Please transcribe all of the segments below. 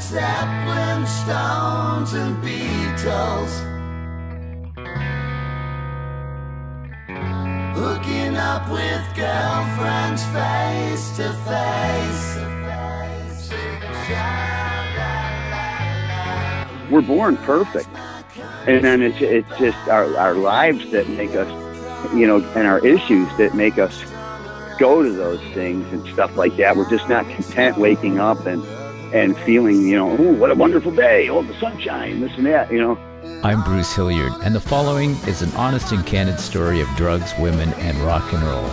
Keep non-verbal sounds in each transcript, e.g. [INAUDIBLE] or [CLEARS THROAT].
Zeppelin, Stones, and Beatles. Hooking up with girlfriends face to face. we're born perfect, and then it's it's just our our lives that make us, you know, and our issues that make us go to those things and stuff like that. We're just not content waking up and and feeling, you know, oh, what a wonderful day, all the sunshine, this and that, you know. I'm Bruce Hilliard, and the following is an honest and candid story of drugs, women, and rock and roll.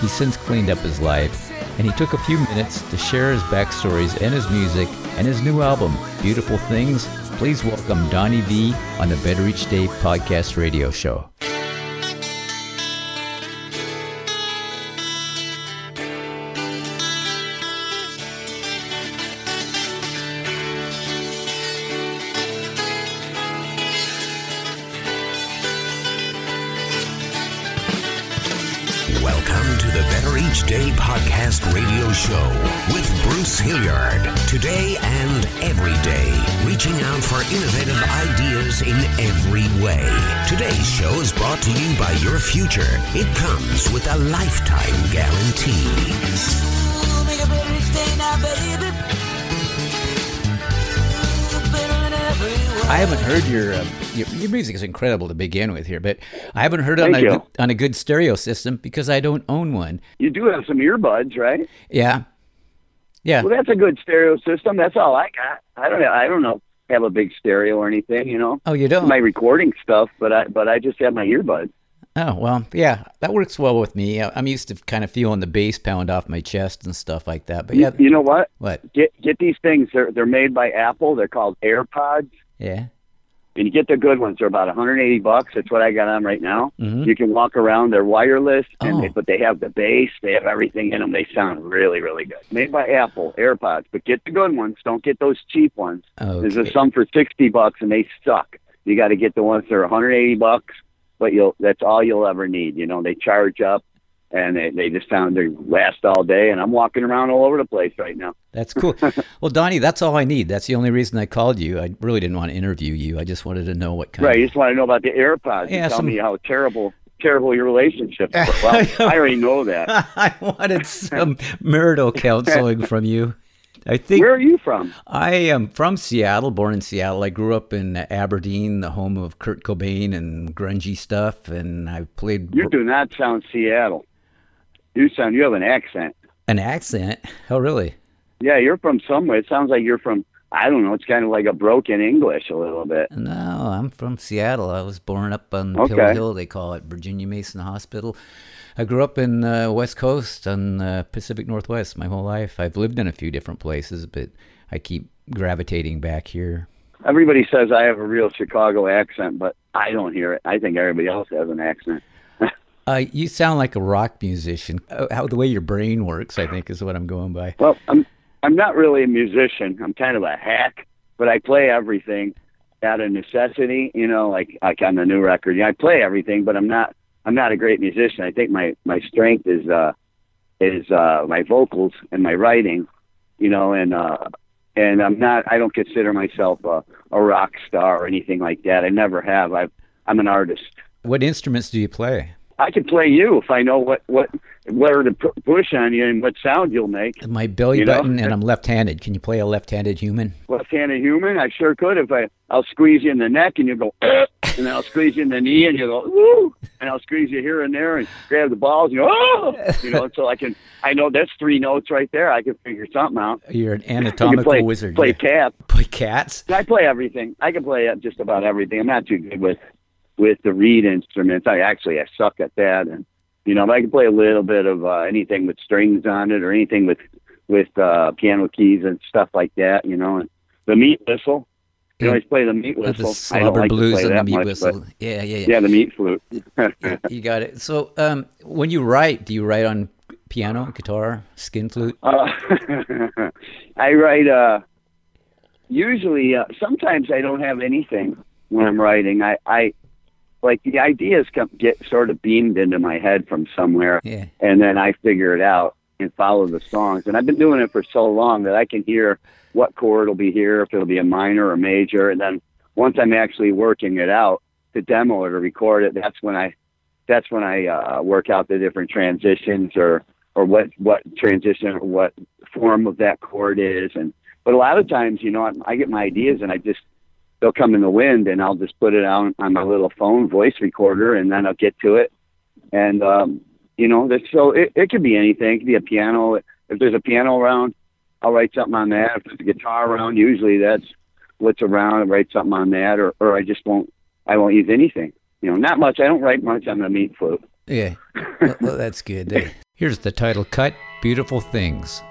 He's since cleaned up his life, and he took a few minutes to share his backstories and his music and his new album, Beautiful Things. Please welcome Donnie Vie on the Better Each Day podcast radio show. Show with Bruce Hilliard. Today and every day, reaching out for innovative ideas in every way. Today's show is brought to you by your future. It comes with a lifetime guarantee. I haven't heard your, uh, your your music is incredible to begin with here, but I haven't heard it on a, you. on a good stereo system because I don't own one. You do have some earbuds, right? Yeah, yeah. Well, that's a good stereo system. That's all I got. I don't. I don't know. Have a big stereo or anything, you know. Oh, you don't? My recording stuff, but I but I just have my earbuds. Oh well, yeah, that works well with me. I'm used to kind of feeling the bass pound off my chest and stuff like that. But yeah, You know what? what? Get get these things. They're they're made by Apple. They're called AirPods. Yeah, And you get the good ones. They're about 180 bucks. That's what I got on right now. Mhm. You can walk around. They're wireless, and Oh. they, but they have the bass. They have everything in them. They sound really, really good. Made by Apple AirPods. But get the good ones. Don't get those cheap ones. There's Okay. some for 60 bucks, and they suck. You got to get the ones that are 180 bucks. But you'll that's all you'll ever need. You know, they charge up, and they they just found they last all day. And I'm walking around all over the place right now. that's cool. [LAUGHS] well, Donnie, that's all I need. That's the only reason I called you. I really didn't want to interview you. I just wanted to know what kind. Right. You just want to know about the AirPods. Yeah, tell some- me how terrible, terrible your relationship. [LAUGHS] Well, I already know that. [LAUGHS] I wanted some marital counseling from you. I think Where are you from? I am from Seattle, born in Seattle. I grew up in Aberdeen, the home of Kurt Cobain and grungy stuff, and I played You do not sound Seattle. You sound. You have an accent. an accent. Oh, really? Yeah, you're from somewhere. It sounds like you're from. I don't know. It's kind of like a broken English a little bit. No, I'm from Seattle. I was born up on Okay. Pill Hill, they call it Virginia Mason Hospital. I grew up in uh, West Coast on uh, Pacific Northwest my whole life. I've lived in a few different places, but I keep gravitating back here. Everybody says I have a real Chicago accent, but I don't hear it. I think everybody else has an accent. [LAUGHS] Uh, you sound like a rock musician. Uh, How the way your brain works, I think, is what I'm going by. Well, I'm I'm not really a musician. I'm kind of a hack, but I play everything out of necessity. You know, like like on the new record. Yeah, I play everything, but I'm not I'm not a great musician. I think my my strength is uh is uh my vocals and my writing. You know, and uh and I'm not I don't consider myself a a rock star or anything like that. I never have. I I'm an artist. What instruments do you play? I could play you if I know what what where to pu- push on you and what sound you'll make. My belly You know? button, and I'm left-handed. Can you play a left-handed human? left-handed human, I sure could. If I, I'll squeeze you in the neck and you go, "Eh," [LAUGHS] and I'll squeeze you in the knee and you go, woo, and I'll squeeze you here and there and grab the balls and you go, oh, you know, so I can, I know that's three notes right there. I can figure something out. You're an anatomical play, wizard. play cat. play cats. I play everything. I can play just about everything. I'm not too good with, with the reed instruments. I actually, I suck at that. And, you know, I can play a little bit of uh, anything with strings on it or anything with, with uh, piano keys and stuff like that, you know, and the meat whistle. You always play the meat whistle. the slobber like blues and the meat much, whistle. Yeah, yeah, yeah. yeah, the meat flute. [LAUGHS] You got it. So, um, when you write, do you write on piano, guitar, skin flute? Uh, [LAUGHS] I write. Uh, usually, uh, sometimes I don't have anything when I'm writing. I, I like the ideas come, get sort of beamed into my head from somewhere, Yeah. and then I figure it out. and follow the songs. And I've been doing it for so long that I can hear what chord will be here, if it'll be a minor or major, and then once I'm actually working it out to demo it or record it, that's when I that's when I uh, work out the different transitions or or what what transition or what form of that chord is. And but a lot of times, you know, I, I get my ideas and I just they'll come in the wind and I'll just put it on on my little phone voice recorder and then I'll get to it. And um, you know, so it, it could be anything. It could be a piano. If there's a piano around, I'll write something on that. If there's a guitar around, usually that's what's around. I write something on that, or or I just won't. I won't use anything. You know, not much. I don't write much on the meat flute. Yeah, well, that's good. [LAUGHS] Here's the title cut Beautiful Things.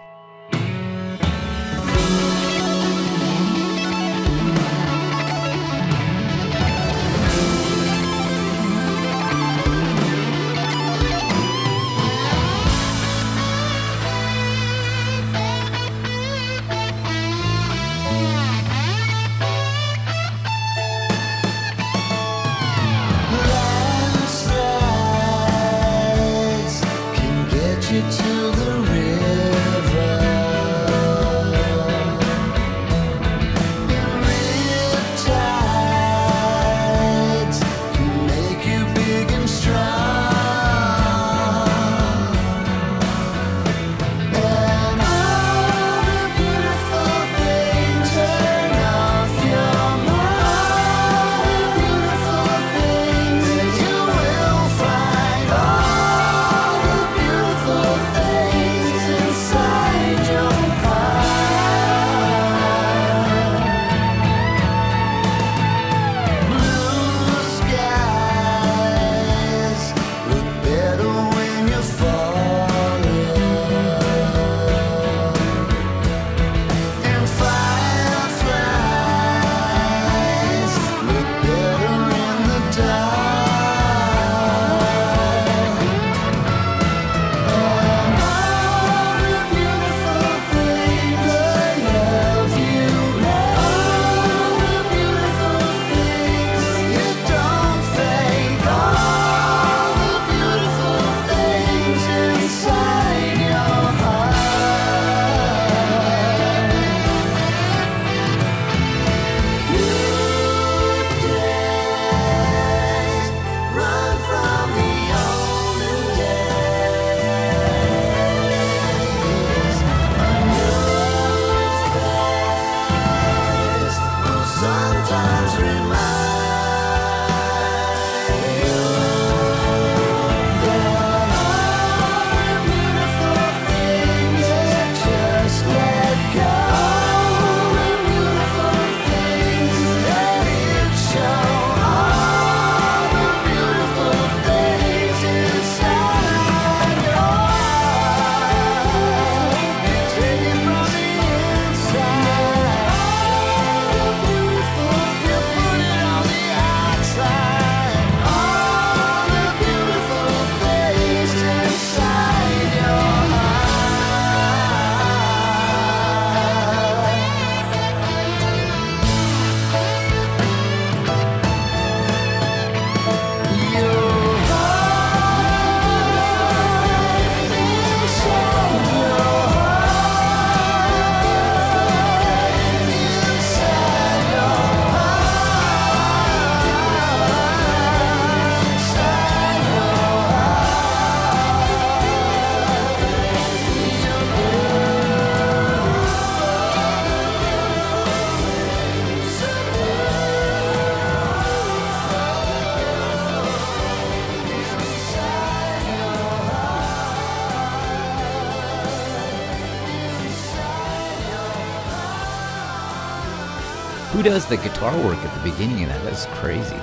Does the guitar work at the beginning of that? That's crazy.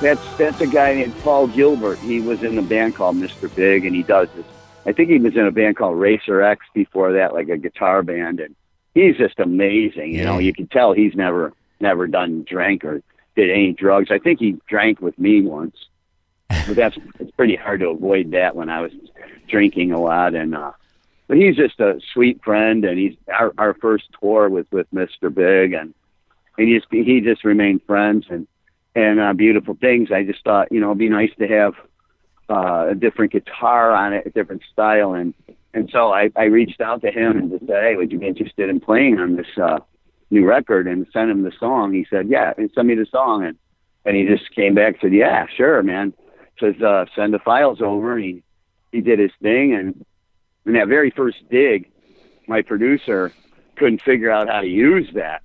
That's that's a guy named Paul Gilbert. He was in a band called Mr. Big, and he does this. I think he was in a band called Racer X before that, like a guitar band, and he's just amazing. You know, you can tell he's never never done drank or did any drugs. I think he drank with me once, but that's [LAUGHS] it's pretty hard to avoid that when I was drinking a lot. And uh, but he's just a sweet friend, and he's our our first tour was with Mr. Big, and and he just he just remained friends and and uh, beautiful things. I just thought you know it'd be nice to have uh, a different guitar on it, a different style, and And so I, I reached out to him and just said, "Hey, would you be interested in playing on this uh, new record?" And sent him the song. He said, "Yeah," and sent me the song, and and he just came back and said, "Yeah, sure, man." Says, uh, "Send the files over." And he he did his thing, and in that very first dig, my producer couldn't figure out how to use that.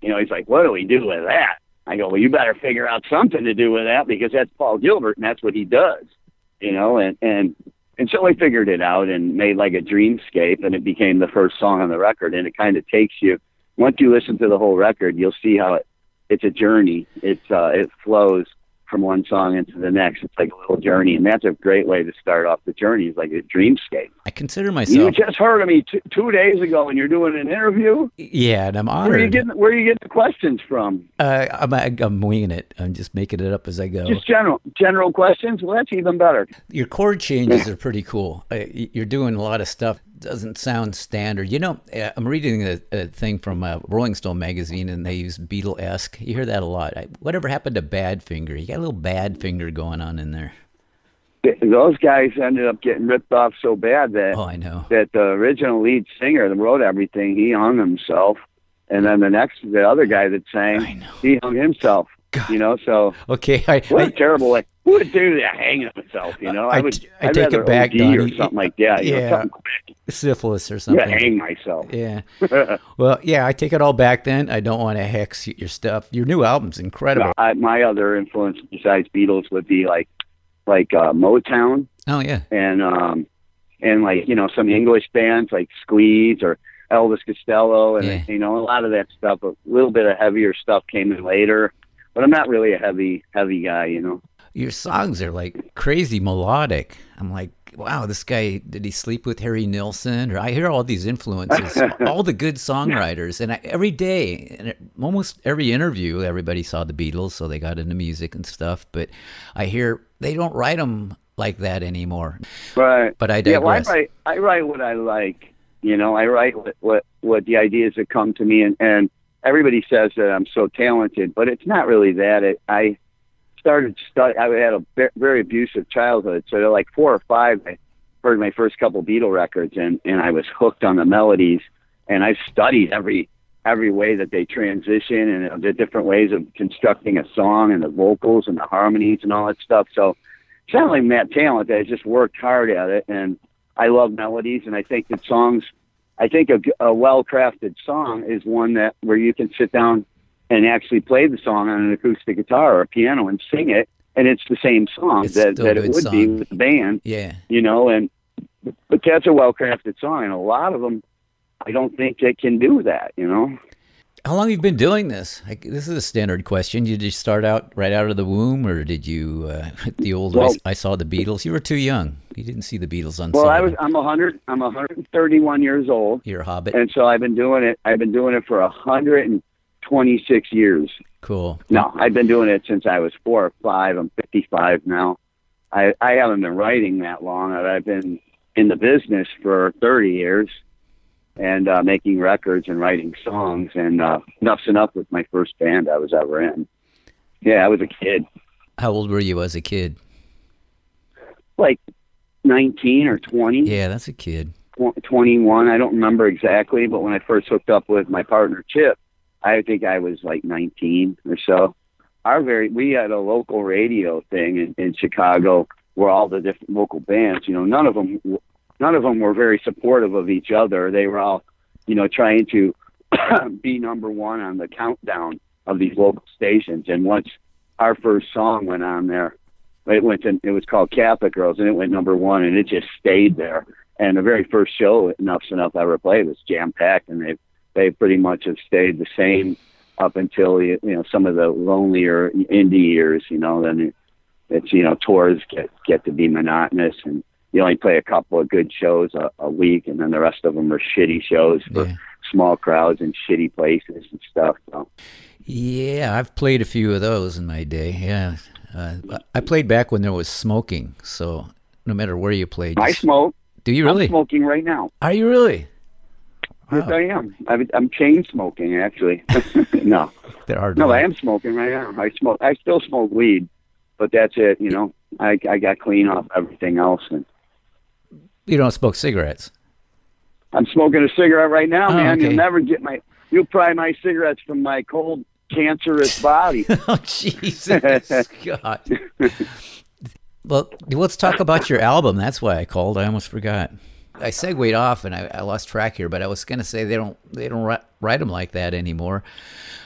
You know, he's like, "What do we do with that?" I go, "Well, you better figure out something to do with that because that's Paul Gilbert and that's what he does." You know, and and and so I figured it out and made like a dreamscape, and it became the first song on the record. And it kind of takes you once you listen to the whole record, you'll see how it it's a journey. It's uh, it flows from one song into the next. It's like a little journey, and that's a great way to start off the journey. It's like a dreamscape. I consider myself. You just heard of me t- two days ago, and you're doing an interview. yeah, and I'm Where are you honored. getting Where are you getting the questions from? Uh, I'm, I'm winging it. I'm just making it up as I go. Just general general questions. Well, that's even better. Your chord changes are pretty cool. Uh, you're doing a lot of stuff. Doesn't sound standard. You know, uh, I'm reading a, a thing from uh, Rolling Stone magazine, and they use Beatle esque. You hear that a lot. I, whatever happened to Badfinger? You got a little Badfinger going on in there. Those guys ended up getting ripped off so bad that Oh, I know. that the original lead singer that wrote everything, he hung himself, and then the next, the other guy that I sang, know. he hung himself. You know, so Okay, I, what a I, terrible way. Who would do that? Hang himself, you know? I- I, would. I I'd take it back, OD or something like that. You Yeah. know, syphilis or Yeah, something. hang myself. Yeah. [LAUGHS] Well, yeah, I take it all back then. I don't want to hex your stuff. Your new album's incredible. I, my other influence besides Beatles would be like, like uh, Motown Oh, yeah. and um, and like you know some English bands like Squeeze or Elvis Costello and Yeah. you know a lot of that stuff. A little bit of heavier stuff came in later, but I'm not really a heavy heavy guy. You know. Your songs are like crazy melodic. I'm like, wow, this guy, did he sleep with Harry Nilsson? Or I hear all these influences, [LAUGHS] all the good songwriters. And I, every day, and almost every interview, everybody saw the Beatles, so they got into music and stuff. But I hear they don't write them like that anymore. Right. But I Yeah, well, I write I write what I like. You know, I write what what, what the ideas that come to me, and and everybody says that I'm so talented, but it's not really that. It, I started study. I had a ve- very abusive childhood, so like four or five, I heard my first couple Beatle records, and and I was hooked on the melodies, and I studied every every way that they transition and the different ways of constructing a song and the vocals and the harmonies and all that stuff. So it's not like that talented. I just worked hard at it, and I love melodies, and I think that songs. I think a, a well-crafted song is one that where you can sit down and actually play the song on an acoustic guitar or a piano and sing it, and it's the same song It's that, that it would be with the band, Yeah. you know. And but that's a well-crafted song, and a lot of them, I don't think they can do that, you know. How long have you been doing this? Like, this is a standard question. Did you start out right out of the womb, or did you uh, [LAUGHS] the old? Well- I, I saw the Beatles. You were too young. You didn't see the Beatles on. Well, I was. I'm a hundred I'm a hundred and thirty-one years old, You're a hobbit. and so I've been doing it. I've been doing it for a hundred and twenty-six years. Cool. No, I've been doing it since I was four or five. I'm 55 now. I I haven't been writing that long. I've been in the business for 30 years and uh, making records and writing songs. And uh, Enuff Z'Nuff with my first band I was ever in. Yeah, I was a kid, How old were you as a kid? like 19 or 20. Yeah, that's a kid. 21. I don't remember exactly, but when I first hooked up with my partner Chip, I think I was like 19 or so. Our very we had a local radio thing in, in Chicago where all the different local bands, you know, none of them none of them were very supportive of each other. They were all, you know, trying to [COUGHS] be number 1 on the countdown of these local stations and once our first song went on there, it went to, it was called Kappa Girls and it went number 1 and it just stayed there and the very first show Enuff Z'Nuff ever played was jam packed, and they they pretty much have stayed the same up until you know some of the lonelier indie years. You know, then it's you know tours get get to be monotonous, and you only play a couple of good shows a, a week, and then the rest of them are shitty shows for Yeah. small crowds and shitty places and stuff. So. Yeah, I've played a few of those in my day. Yeah, uh, I played back when there was smoking. So no matter where you played, I smoke. do you really? I'm smoking right now. Are you really? Yes, Wow. I am. I'm, I'm chain smoking actually. [LAUGHS] no. They're hard. No, I am smoking right now. I smoke. I still smoke weed, but that's it. You know, I I got clean off everything else, and You don't smoke cigarettes. I'm smoking a cigarette right now, Oh, man. okay. You'll never get my. You'll pry my cigarettes from my cold, cancerous body. [LAUGHS] Oh Jesus God. Well, let's talk about your album. That's why I called. I almost forgot. I segued off and I, I lost track here, but I was going to say they don't they don't write, write them like that anymore.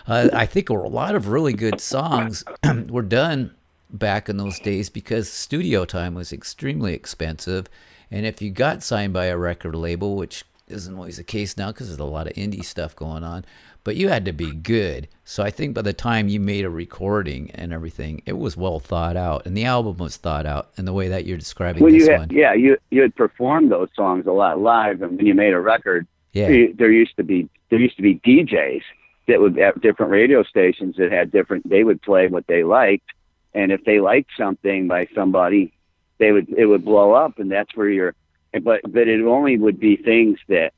Uh, I think a lot of really good songs [CLEARS THROAT] were done back in those days because studio time was extremely expensive, and if you got signed by a record label, which isn't always the case now because there's a lot of indie stuff going on, but you had to be good. So I think by the time you made a recording and everything, it was well thought out, and the album was thought out in the way that you're describing well, this you one. yeah, you you had performed those songs a lot live, and when you made a record, Yeah. you- there used to be there used to be DJs that would at different radio stations that had different. They would play what they liked, and if they liked something by somebody, they would it would blow up, and that's where you're. But but it only would be things that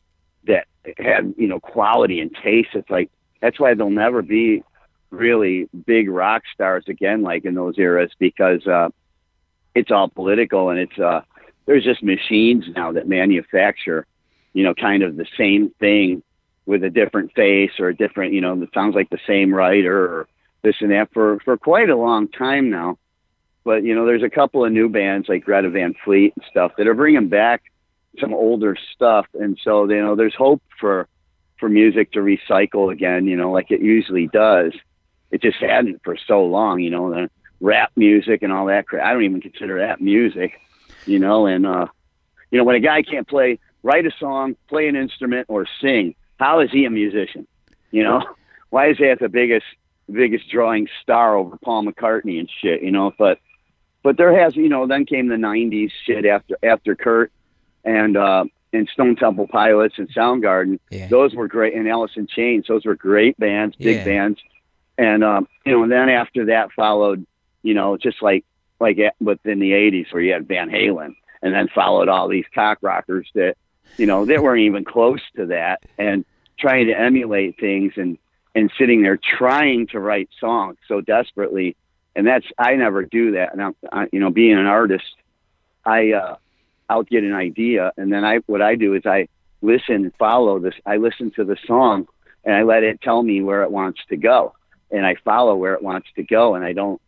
that had you know quality and taste. It's like that's why they'll never be really big rock stars again, like in those eras, because uh, it's all political and it's uh, there's just machines now that manufacture, you know, kind of the same thing with a different face or a different, you know, it sounds like the same writer or this and that for for quite a long time now. But you know, there's a couple of new bands like Greta Van Fleet and stuff that are bringing back some older stuff, and so you know, there's hope for for music to recycle again. You know, like it usually does. It just hadn't for so long. You know, the rap music and all that. Crap. I don't even consider that music. You know, and uh, you know, when a guy can't play, write a song, play an instrument, or sing, how is he a musician? You know, why is that the biggest biggest drawing star over Paul McCartney and shit? You know, but but there has you know then came the '90s shit after after Kurt and uh, and Stone Temple Pilots and Soundgarden. Yeah. Those were great, and Alice in Chains. Those were great bands, big Yeah. bands. And um, you know, and then after that followed, you know, just like like at, within the '80s where you had Van Halen, and then followed all these cock rockers that you know they weren't even close to that, and trying to emulate things and and sitting there trying to write songs so desperately. And that's I never do that. And I'm, I, you know, being an artist, I uh, I'll get an idea, and then I what I do is I listen and follow this. I listen to the song, and I let it tell me where it wants to go, and I follow where it wants to go, and I don't.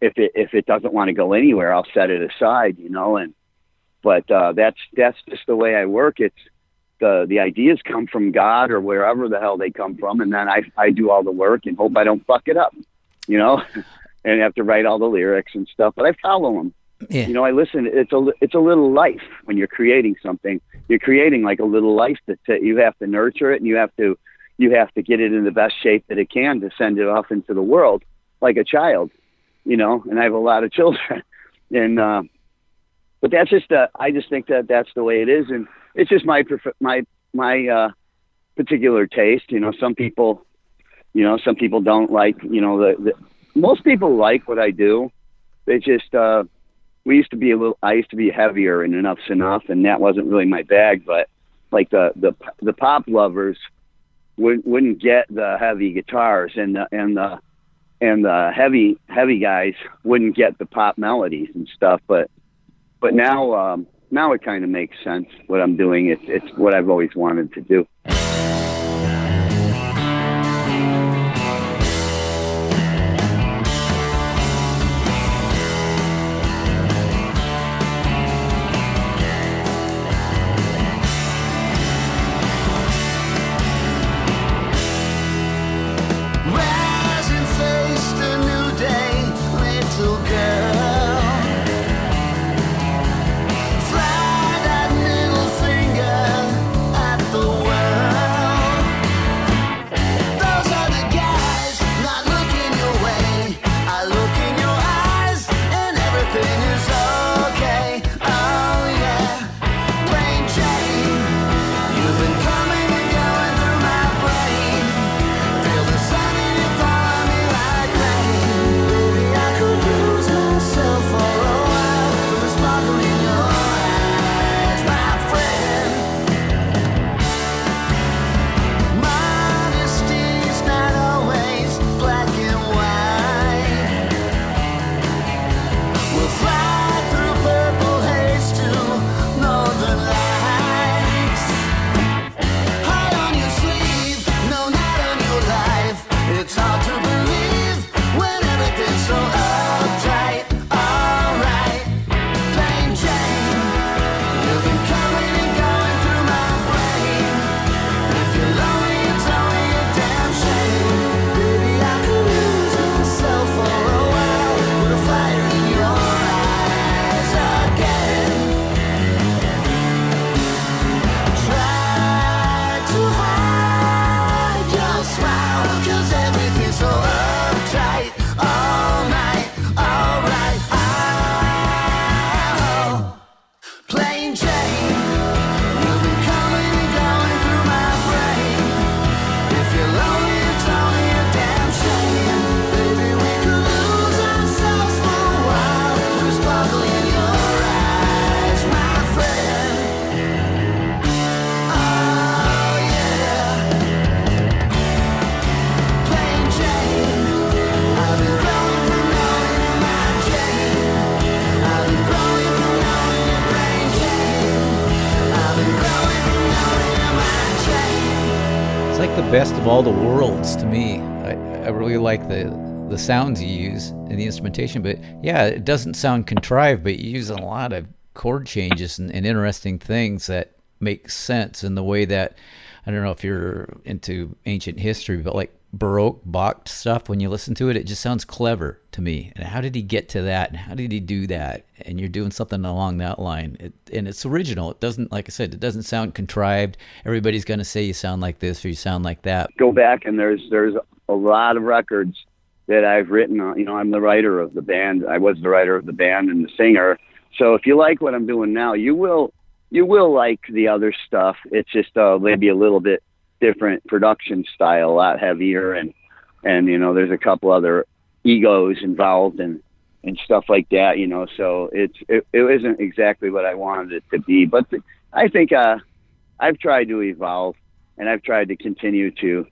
If it if it doesn't want to go anywhere, I'll set it aside, you know. And but uh, that's that's just the way I work. It's the the ideas come from God or wherever the hell they come from, and then I I do all the work and hope I don't fuck it up, you know, [LAUGHS] and have to write all the lyrics and stuff. But I follow them Yeah. you know, I listen. It's a it's a little life when you're creating something. You're creating like a little life that you have to nurture it, and you have to you have to get it in the best shape that it can to send it off into the world like a child. You know, and I have a lot of [LAUGHS] children, and uh, but that's just uh, I just think that that's the way it is, and it's just my prefer- my my uh, particular taste. You know, some people, you know, some people don't like. You know, the, the most people like what I do. They just uh, we used to be a little I used to be heavier and Enuff Z'Nuff and that wasn't really my bag but like the the the pop lovers wouldn't wouldn't get the heavy guitars and the and the and the heavy heavy guys wouldn't get the pop melodies and stuff but but now um now it kind of makes sense what I'm doing it's it's what I've always wanted to do of all the worlds to me. I, I really like the the sounds you use and the instrumentation, but yeah, it doesn't sound contrived, but you use a lot of chord changes and, and interesting things that make sense in the way that I don't know if you're into ancient history, but like Baroque Bach stuff, when you listen to it, it just sounds clever to me. And how did he get to that? And how did he do that? And you're doing something along that line. It, and it's original. It doesn't, like I said, it doesn't sound contrived. Everybody's going to say you sound like this or you sound like that. Go back and there's there's a lot of records that I've written. You know, I'm the writer of the band. I was the writer of the band and the singer. So if you like what I'm doing now, you will you will like the other stuff. It's just uh, maybe a little bit different production style, a lot heavier, and and you know, there's a couple other egos involved and and stuff like that. You know, so it's it, it isn't exactly what I wanted it to be, but the, I think uh, I've tried to evolve and I've tried to continue to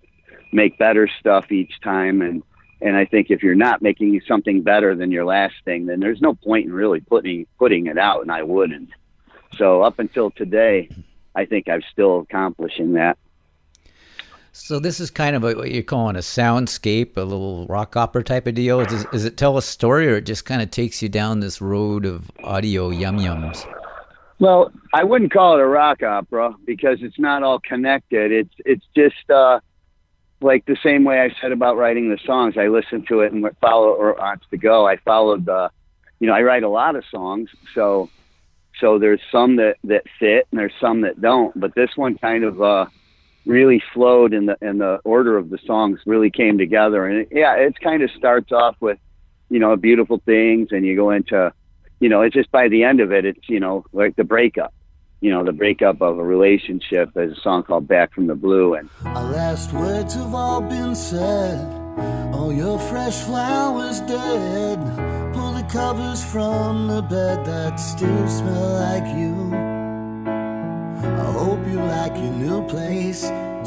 make better stuff each time and and I think if you're not making something better than your last thing, then there's no point in really putting putting it out, and I wouldn't. So up until today, I think I'm still accomplishing that. So this is kind of a, what you're calling a soundscape, a little rock opera type of deal. Does, does it tell a story, or it just kind of takes you down this road of audio yum yums? Well, I wouldn't call it a rock opera because it's not all connected. It's it's just uh, like the same way I said about writing the songs. I listen to it and follow or on to go. I followed the, you know, I write a lot of songs, so so there's some that that fit and there's some that don't. But this one kind of uh, really flowed in the in the order of the songs really came together. And it, yeah, it kind of starts off with, you know, beautiful things, and you go into, you know, it's just by the end of it, it's you know like the breakup you know, the breakup of a relationship. There's a song called Back from the Blue. And Our last words have all been said. All your fresh flowers dead. Pull the covers from the bed that still smell like you. I hope you like your new place.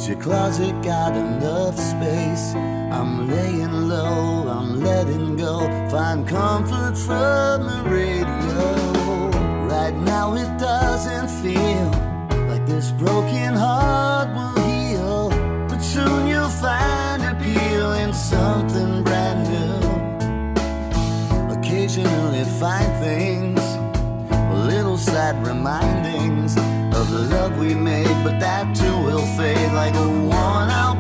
Your closet got enough space. I'm laying low, I'm letting go. Find comfort from the radio. Right now it doesn't feel like this broken heart will heal. But soon you'll find appeal in something brand new. Occasionally find things, a little sad remindings of the love we made. But that too will fade like a worn out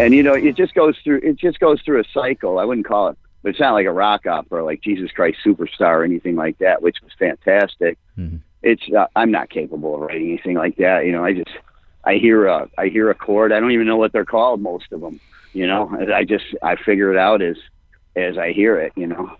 and you know it just goes through it just goes through a cycle. I wouldn't call it, but it's not like a rock opera like Jesus Christ Superstar or anything like that, which was fantastic. Mhm. It's uh, I'm not capable of writing anything like that. You know, I just I hear a I hear a chord. I don't even know what they're called. Most of them. You know, I just I figure it out as as I hear it. You know.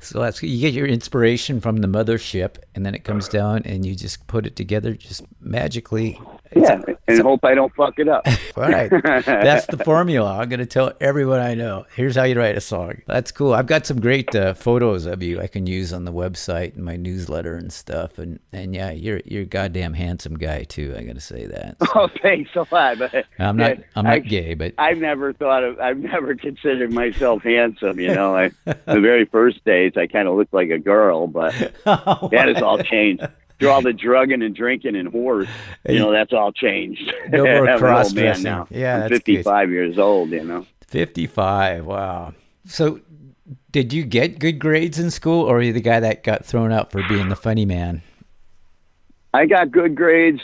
So that's you get your inspiration from the mothership, and then it comes down, and you just put it together just magically. Yeah, and hope I don't fuck it up. [LAUGHS] All right. That's the formula. I'm going to tell everyone I know. Here's how you write a song. That's cool. I've got some great uh, photos of you I can use on the website and my newsletter and stuff. And, and yeah, you're you're a goddamn handsome guy too. I got to say that. [LAUGHS] oh, thanks a lot. But I'm not I'm I- not gay, but I've never thought of. I've never [LAUGHS] considered myself handsome. You know, I, the very first days I kind of looked like a girl, but that has all changed. Through all the drugging and drinking and whores, you know, that's all changed. [LAUGHS] No more [LAUGHS] I'm an old man cross-dressing. now. Yeah, I'm that's good. 55 years old. You know. 55. Wow. So, did you get good grades in school, or are you the guy that got thrown out for being the funny man? I got good grades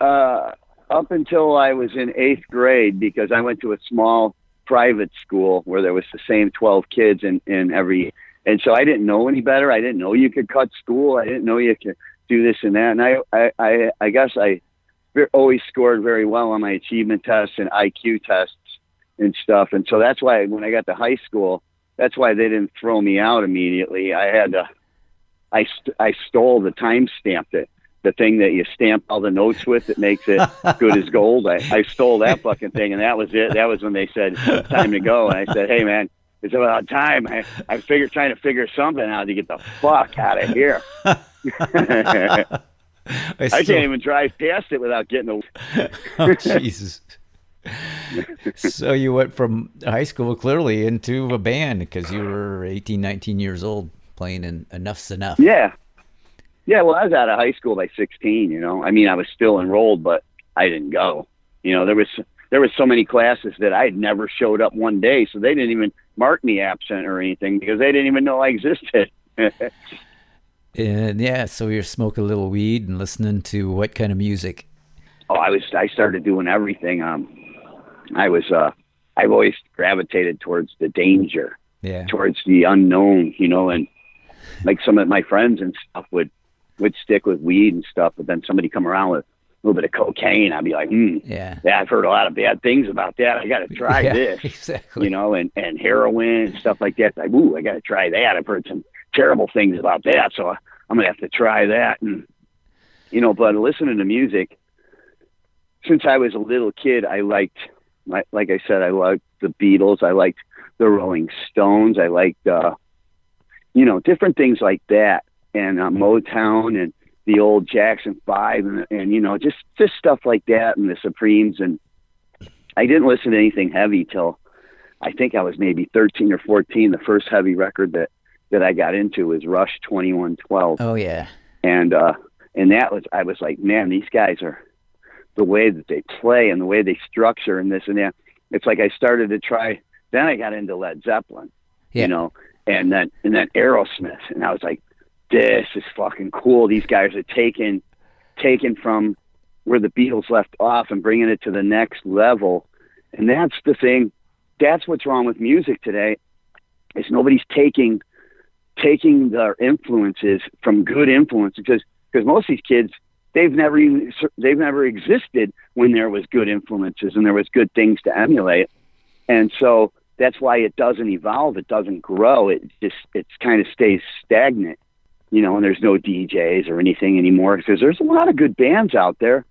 uh, up until I was in eighth grade because I went to a small private school where there was the same 12 kids in, in every, and so I didn't know any better. I didn't know you could cut school. I didn't know you could do this and that. And I, I, I, I guess I always scored very well on my achievement tests and IQ tests and stuff. And so that's why when I got to high school, that's why they didn't throw me out immediately. I had to, I, st- I stole the time stamped it. The thing that you stamp all the notes with that makes it good as gold. I, I stole that fucking thing, and that was it. That was when they said time to go, and I said, "Hey, man, it's about time." I I figured trying to figure something out to get the fuck out of here. [LAUGHS] I I can't even drive past it without getting a. [LAUGHS] Oh, Jesus. so you went from high school clearly into a band because you were 18, 19 years old playing in Enuff Z'Nuff. Yeah, yeah. Well, I was out of high school by sixteen. You know, I mean, I was still enrolled, but I didn't go. You know, there was there was so many classes that I had never showed up one day, so they didn't even mark me absent or anything because they didn't even know I existed. [LAUGHS] And yeah, so you're smoking a little weed and listening to what kind of music? oh, I was I started doing everything. Um, I was uh, I've always gravitated towards the danger, Yeah. towards the unknown, you know, and like some of my friends and stuff would would stick with weed and stuff, but then somebody come around with little bit of cocaine, I'd be like, hmm, Yeah. yeah, I've heard a lot of bad things about that. I got to [LAUGHS] try yeah, this, [LAUGHS] Exactly. you know, and and heroin and stuff like that. Like, ooh, I got to try that. I've heard some terrible things about that, so I'm gonna have to try that. And you know, but listening to music, since I was a little kid, I liked, like, like I said, I liked the Beatles. I liked the Rolling Stones. I liked, uh, you know, different things like that, and uh, Motown and the old Jackson Five, and, and you know, just just stuff like that, and the Supremes. And I didn't listen to anything heavy till I think I was maybe 13 or 14. The first heavy record that that I got into was Rush 2112 Oh, yeah. and uh and that was I was like, man, these guys are the way that they play and the way they structure and this and that. It's like I started to try. Then I got into Led Zeppelin, Yeah. you know, and then and then Aerosmith, and I was like, this is fucking cool. These guys are taking taking from where the Beatles left off and bringing it to the next level, and that's the thing. That's what's wrong with music today. Is nobody's taking taking their influences from good influences because because most of these kids they've never even they've never existed when there was good influences and there was good things to emulate and so that's why it doesn't evolve it doesn't grow it just it kind of stays stagnant you know and there's no DJs or anything anymore because there's a lot of good bands out there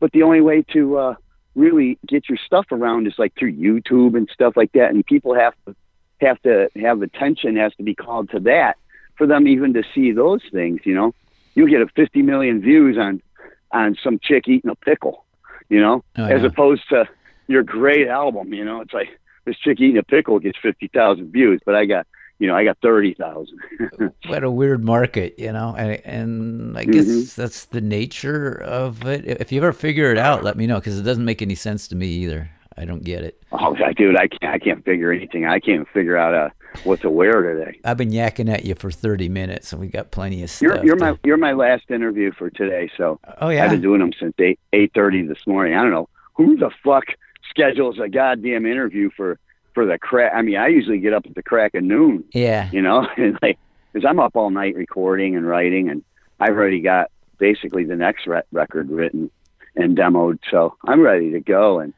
but the only way to uh really get your stuff around is like through YouTube and stuff like that and people have to have to have attention has to be called to that for them even to see those things you know? You get a 50 million views on on some chick eating a pickle you know? Oh, as yeah. opposed to your great album you know? It's like this chick eating a pickle gets 50,000 views but I got you know I got 30,000 [LAUGHS] What a weird market, you know? And, and I guess Mm-hmm. that's the nature of it. If you ever figure it out, let me know because it doesn't make any sense to me either. I don't get it. oh dude I can't I can't figure anything I can't figure out uh, what to wear today I've been yakking at you for 30 minutes and we got plenty of stuff. you're you're my you're my last interview for today so oh, yeah, I've been doing them since eight eight thirty this morning. I don't know who the fuck schedules a goddamn interview for for the crack. I mean, I usually get up at the crack of noon Yeah. you know, [LAUGHS] and like, because I'm up all night recording and writing, and I've already got basically the next re- record written and demoed, so I'm ready to go. And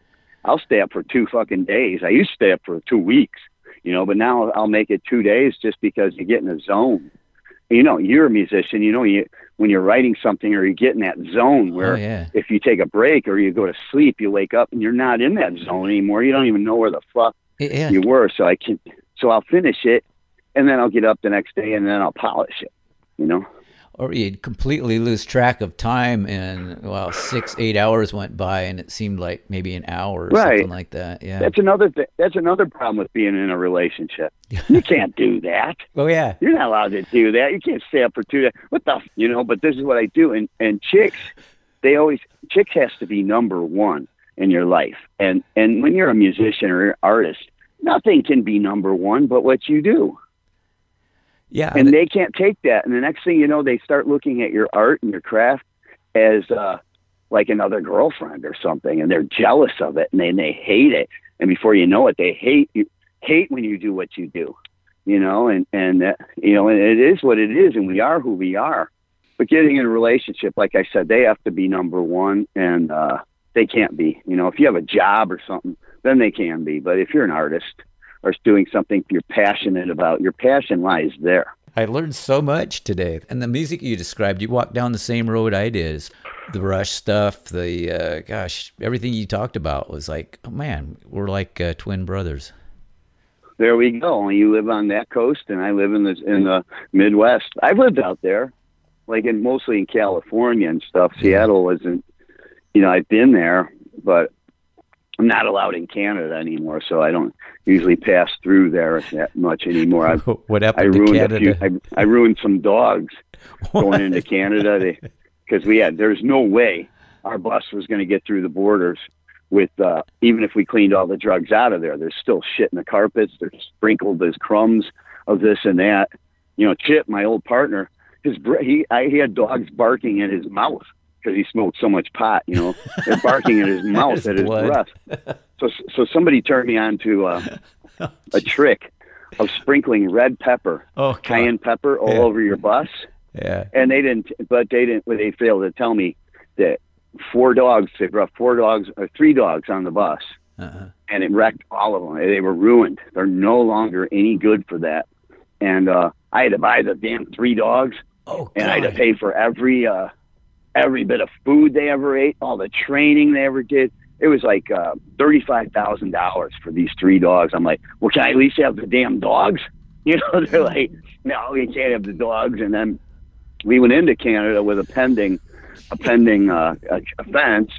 I'll stay up for two fucking days. I used to stay up for two weeks, you know, but now I'll make it two days just because you get in a zone. You know, you're a musician. You know, you when you're writing something or you get in that zone where Oh, yeah. if you take a break or you go to sleep, you wake up and you're not in that zone anymore. You don't even know where the fuck Yeah. you were. So I can, so I'll finish it, and then I'll get up the next day and then I'll polish it. You know, or you'd completely lose track of time and well six eight hours went by and it seemed like maybe an hour or Right. something like that yeah that's another th- that's another problem with being in a relationship. You can't do that. [LAUGHS] oh yeah You're not allowed to do that. You can't stay up for two days. What the, f- you know? But this is what I do. And and chicks, they always chicks has to be number one in your life. And and when you're a musician or an artist, nothing can be number one but what you do. yeah and they can't take that. And the next thing you know, they start looking at your art and your craft as uh, like another girlfriend or something, and they're jealous of it, and they they hate it. And before you know it, they hate you hate when you do what you do, you know. And and uh, you know, and it is what it is, and we are who we are. But getting in a relationship, like I said, they have to be number one, and uh, they can't be. You know, if you have a job or something, then they can be. But if you're an artist or doing something you're passionate about, your passion lies there. I learned so much today. And the music you described, you walked down the same road I did. The Rush stuff, the uh, gosh, everything you talked about was like, oh man, we're like uh, twin brothers. There we go. You live on that coast, and I live in the in the Midwest. I've lived out there, like in mostly in California and stuff. Seattle wasn't, you know, I've been there, but I'm not allowed in Canada anymore, so I don't usually pass through there that much anymore. I've [LAUGHS] what I happened to ruined Canada? a few. I, I ruined some dogs [LAUGHS] going into Canada because we had. There's no way our bus was going to get through the borders with uh, even if we cleaned all the drugs out of there. There's still shit in the carpets. There's sprinkled. There's crumbs of this and that. You know, Chip, my old partner, his he I, he had dogs barking at his mouth because he smoked so much pot. You know, they're barking at his [LAUGHS] mouth His at his blood. breath. So so somebody turned me on to uh, [LAUGHS] a trick of sprinkling red pepper oh, God. cayenne pepper all Yeah. over your bus, Yeah. and they didn't. But they didn't. They failed to tell me that four dogs. They brought four dogs or three dogs on the bus, Uh-huh. and it wrecked all of them. They were ruined. They're no longer any good for that. And uh, I had to buy the damn three dogs, Oh, and I had to pay for every uh, every bit of food they ever ate, all the training they ever did. It was like uh, thirty five thousand dollars for these three dogs. I'm like, well, can I at least have the damn dogs? [LAUGHS] You know, they're like, no, you can't have the dogs. And then we went into Canada with a pending a pending uh, offense,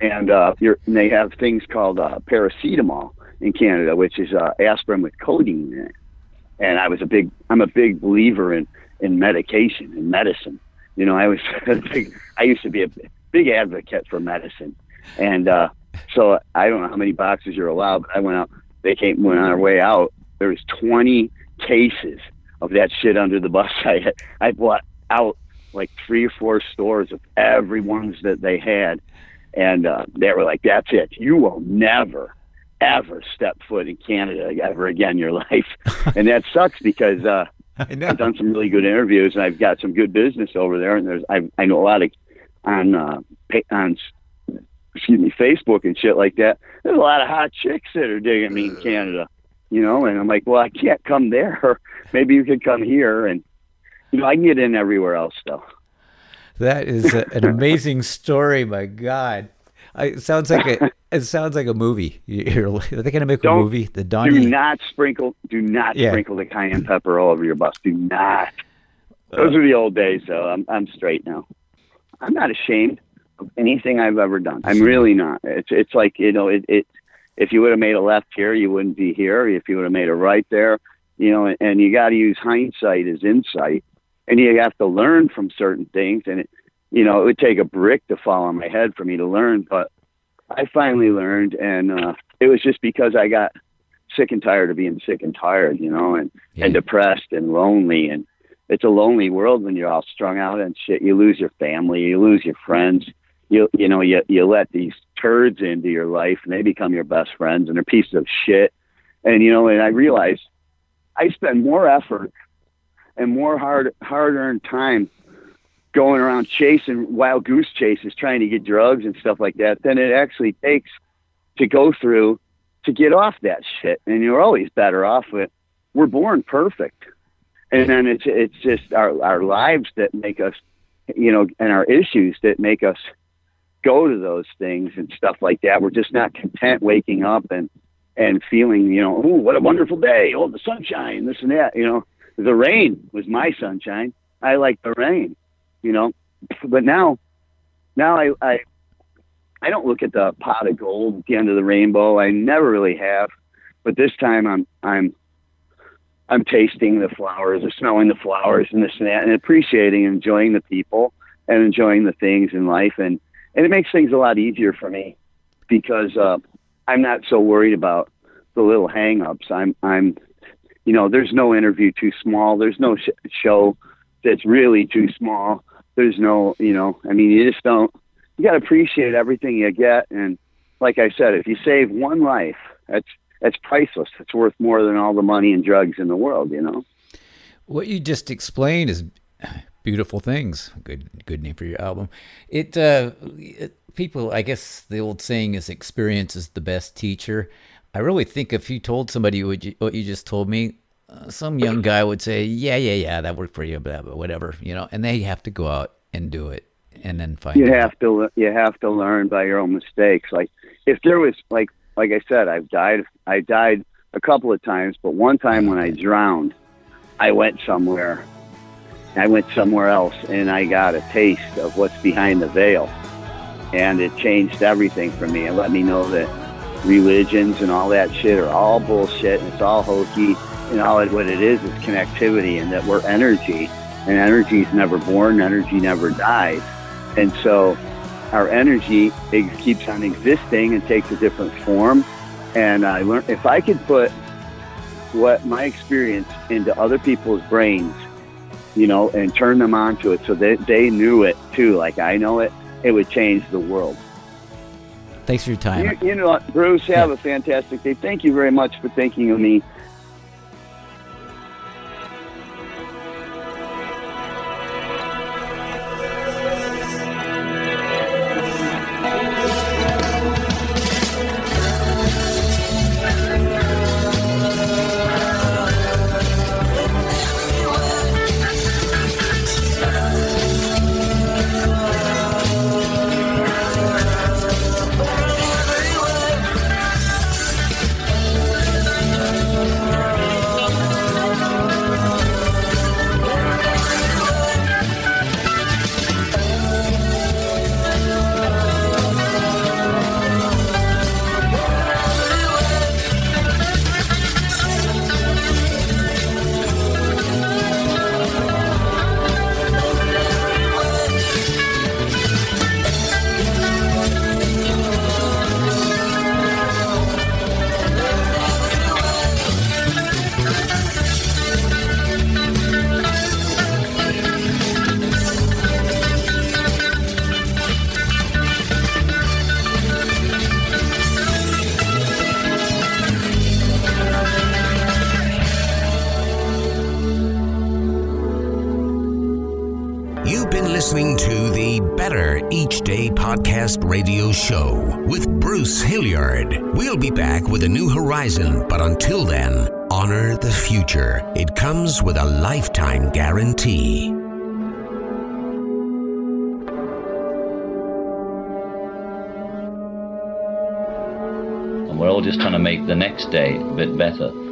and uh, you're, and they have things called uh, paracetamol in Canada, which is uh, aspirin with codeine in it. And I was a big, I'm a big believer in in medication and medicine. You know, I was [LAUGHS] big, I used to be a big advocate for medicine, and uh, so I don't know how many boxes you're allowed, but I went out. They came went on our way out. There was 20 cases of that shit under the bus. [LAUGHS] I I bought out like three or four stores of every ones that they had, and uh, they were like, "That's it. You will never." Ever step foot in Canada ever again in your [LAUGHS] life, and that sucks because uh. [LAUGHS] I've done some really good interviews and I've got some good business over there. And there's I I know a lot of on uh, on excuse me Facebook and shit like that. There's a lot of hot chicks that are digging me in Canada, you know. And I'm like, well, I can't come there. [LAUGHS] Maybe you could come here, and you know, I can get in everywhere else though. That is a, an amazing story. My God, it sounds like a [LAUGHS] it sounds like a movie. [LAUGHS] You're, are they going to make a Don't- movie? The Do Donnie. not sprinkle. Do not Yeah. sprinkle the cayenne pepper all over your bus. Do not. Uh, Those are the old days, though. I'm I'm straight now. I'm not ashamed of anything I've ever done. I'm really not. It's it's like you know it. it if you would have made a left here, you wouldn't be here. If you would have made a right there, you know, and, and you got to use hindsight as insight, and you have to learn from certain things. And it, you know, it would take a brick to fall on my head for me to learn, but I finally learned, and uh, it was just because I got sick and tired of being sick and tired, you know, and and depressed and lonely, and it's a lonely world when you're all strung out and shit. You lose your family, you lose your friends, you you know you you let these turds into your life and they become your best friends and they're pieces of shit. And you know, and I realized I spend more effort and more hard hard earned time going around chasing wild goose chases, trying to get drugs and stuff like that, than it actually takes to go through to get off that shit. And you're always better off with. We're born perfect, and then it's it's just our our lives that make us, you know, and our issues that make us go to those things and stuff like that. We're just not content waking up and and feeling, you know, oh, what a wonderful day. Oh, the sunshine, this and that. You know, the rain was my sunshine. I like the rain, you know. [LAUGHS] But now, now I, I, I don't look at the pot of gold at the end of the rainbow. I never really have. But this time, I'm, I'm, I'm tasting the flowers, or smelling the flowers, and this and that, and appreciating, and enjoying the people, and enjoying the things in life, and and it makes things a lot easier for me because uh, I'm not so worried about the little hang-ups. I'm I'm you know, there's no interview too small. There's no sh- show that's really too small. There's no, you know, I mean, you just don't. You got to appreciate everything you get, and like I said, if you save one life, that's that's priceless. It's worth more than all the money and drugs in the world. You know. What you just explained is beautiful things. Good, good name for your album. It, uh, it, people, I guess the old saying is experience is the best teacher. I really think if you told somebody what you, what you just told me, uh, some young guy would say, "Yeah, yeah, yeah, that worked for you, blah, blah, whatever," you know. And they have to go out and do it, and then find. You out. have to you have to learn by your own mistakes. Like if there was like like I said, I've died. I died a couple of times, but one time when I drowned, I went somewhere. I went somewhere else, and I got a taste of what's behind the veil, and it changed everything for me. It let me know that religions and all that shit are all bullshit, and it's all hokey. All it, what it is is connectivity, and that we're energy, and energy is never born, energy never dies, and so our energy it keeps on existing and takes a different form. And I learned if I could put what my experience into other people's brains, you know, and turn them onto it so that they knew it too, like I know it, it would change the world. Thanks for your time. You, you know, Bruce, have Yeah. a fantastic day. Thank you very much for thinking of me. Horizon, but until then, honor the future. It comes with a lifetime guarantee. and we're all just trying to make the next day a bit better.